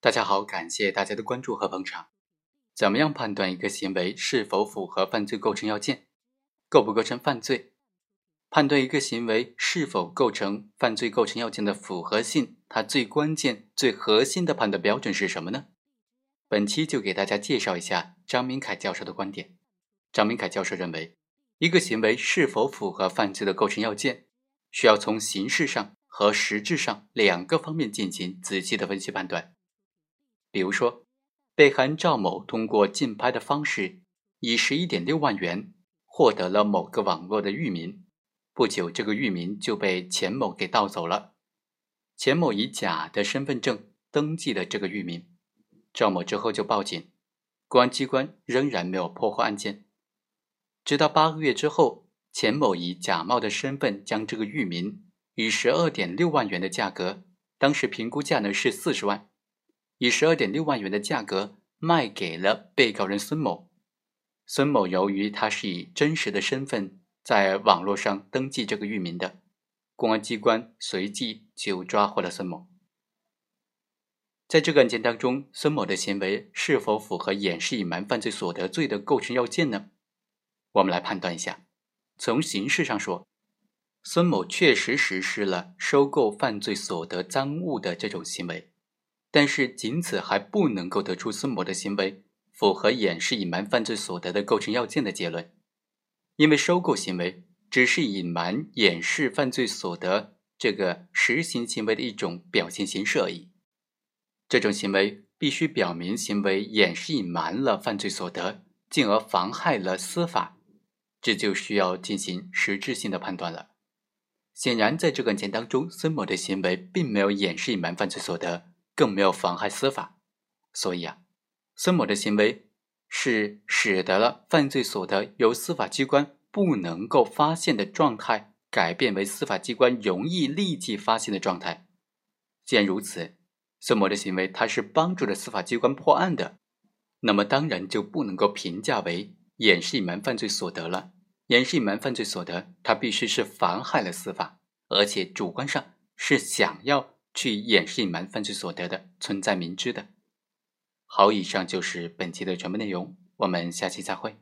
大家好，感谢大家的关注和捧场。怎么样判断一个行为是否符合犯罪构成要件，构不构成犯罪？判断一个行为是否构成犯罪构成要件的符合性，它最关键、最核心的判断标准是什么呢？本期就给大家介绍一下张明凯教授的观点。张明凯教授认为，一个行为是否符合犯罪的构成要件，需要从形式上和实质上两个方面进行仔细的分析判断。比如说，被害人赵某通过竞拍的方式，以十一点六万元获得了某个网络的域名。不久，这个域名就被钱某给盗走了。钱某以假的身份证登记了这个域名，赵某之后就报警，公安机关仍然没有破获案件。直到八个月之后，钱某以假冒的身份将这个域名以十二点六万元的价格，当时评估价呢是四十万。以十二点六万元的价格卖给了被告人孙某。孙某由于他是以真实的身份在网络上登记这个域名的，公安机关随即就抓获了孙某。在这个案件当中，孙某的行为是否符合掩饰隐瞒犯罪所得罪的构成要件呢？我们来判断一下。从形式上说，孙某确实实施了收购犯罪所得赃物的这种行为。但是，仅此还不能够得出孙某的行为符合掩饰隐瞒犯罪所得的构成要件的结论，因为收购行为只是隐瞒掩饰犯罪所得这个实行行为的一种表现形式而已。这种行为必须表明行为掩饰隐瞒了犯罪所得，进而妨害了司法，这就需要进行实质性的判断了。显然，在这个案件当中，孙某的行为并没有掩饰隐瞒犯罪所得。更没有妨害司法，所以啊，孙某的行为是使得了犯罪所得由司法机关不能够发现的状态改变为司法机关容易立即发现的状态。既然如此，孙某的行为他是帮助了司法机关破案的，那么当然就不能够评价为掩饰隐瞒犯罪所得了。掩饰隐瞒犯罪所得，他必须是妨害了司法，而且主观上是想要。去掩饰隐瞒犯罪所得的存在明知的。好，以上就是本期的全部内容，我们下期再会。